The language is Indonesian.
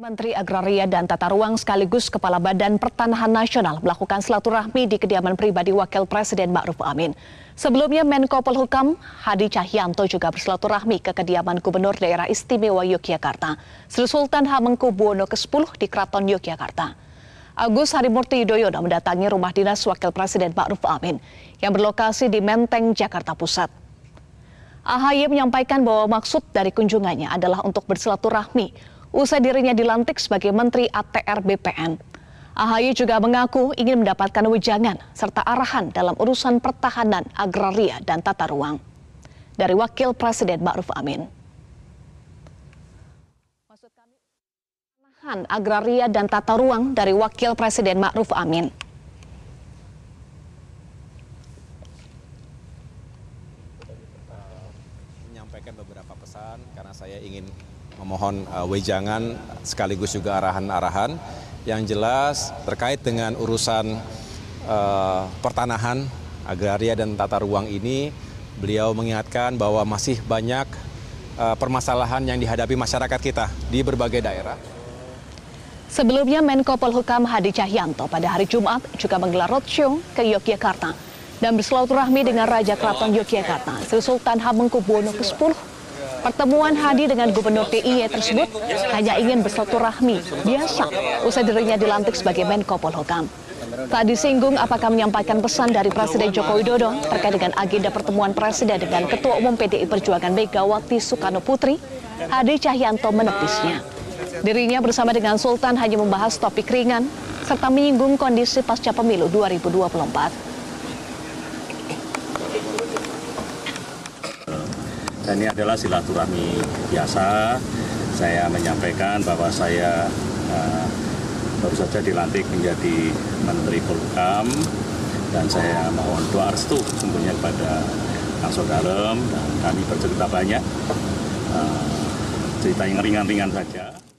Menteri Agraria dan Tata Ruang sekaligus Kepala Badan Pertanahan Nasional melakukan silaturahmi di kediaman pribadi Wakil Presiden Ma'ruf Amin. Sebelumnya Menko Polhukam Hadi Cahyanto juga bersilaturahmi ke kediaman Gubernur Daerah Istimewa Yogyakarta, Sri Sultan Hamengkubuwono ke-10 di Kraton Yogyakarta. Agus Harimurti Yudhoyono mendatangi rumah dinas Wakil Presiden Ma'ruf Amin yang berlokasi di Menteng, Jakarta Pusat. AHY menyampaikan bahwa maksud dari kunjungannya adalah untuk bersilaturahmi usai dirinya dilantik sebagai Menteri ATR BPN. AHY juga mengaku ingin mendapatkan wejangan serta arahan dalam urusan pertahanan, agraria, dan tata ruang. Dari Wakil Presiden Ma'ruf Amin. Pertahanan, agraria, dan tata ruang dari Wakil Presiden Ma'ruf Amin. menyampaikan beberapa pesan karena saya ingin memohon uh, wejangan sekaligus juga arahan-arahan yang jelas terkait dengan urusan uh, pertanahan, agraria dan tata ruang ini beliau mengingatkan bahwa masih banyak uh, permasalahan yang dihadapi masyarakat kita di berbagai daerah. Sebelumnya Menko Polhukam Hadi Cahyanto pada hari Jumat juga menggelar roadshow ke Yogyakarta dan bersilaturahmi dengan Raja Keraton Yogyakarta, Sri Sultan Hamengkubuwono ke-10. Pertemuan Hadi dengan Gubernur DIY tersebut hanya ingin bersilaturahmi biasa usai dirinya dilantik sebagai Menko Polhukam. Tak disinggung apakah menyampaikan pesan dari Presiden Joko Widodo terkait dengan agenda pertemuan Presiden dengan Ketua Umum PDI Perjuangan Megawati Soekarno Putri, Hadi Cahyanto menepisnya. Dirinya bersama dengan Sultan hanya membahas topik ringan serta menyinggung kondisi pasca pemilu 2024. Dan ini adalah silaturahmi biasa. Saya menyampaikan bahwa saya uh, baru saja dilantik menjadi Menteri Polhukam dan saya mohon doa restu sesungguhnya kepada Kang Sodarem dan kami bercerita banyak uh, cerita yang ringan-ringan saja.